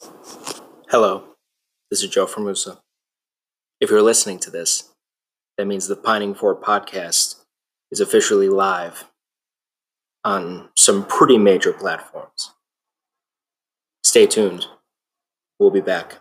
Hello, this is Joe Formusa. If you're listening to this, that means the Pining For podcast is officially live on some pretty major platforms. Stay tuned. We'll be back.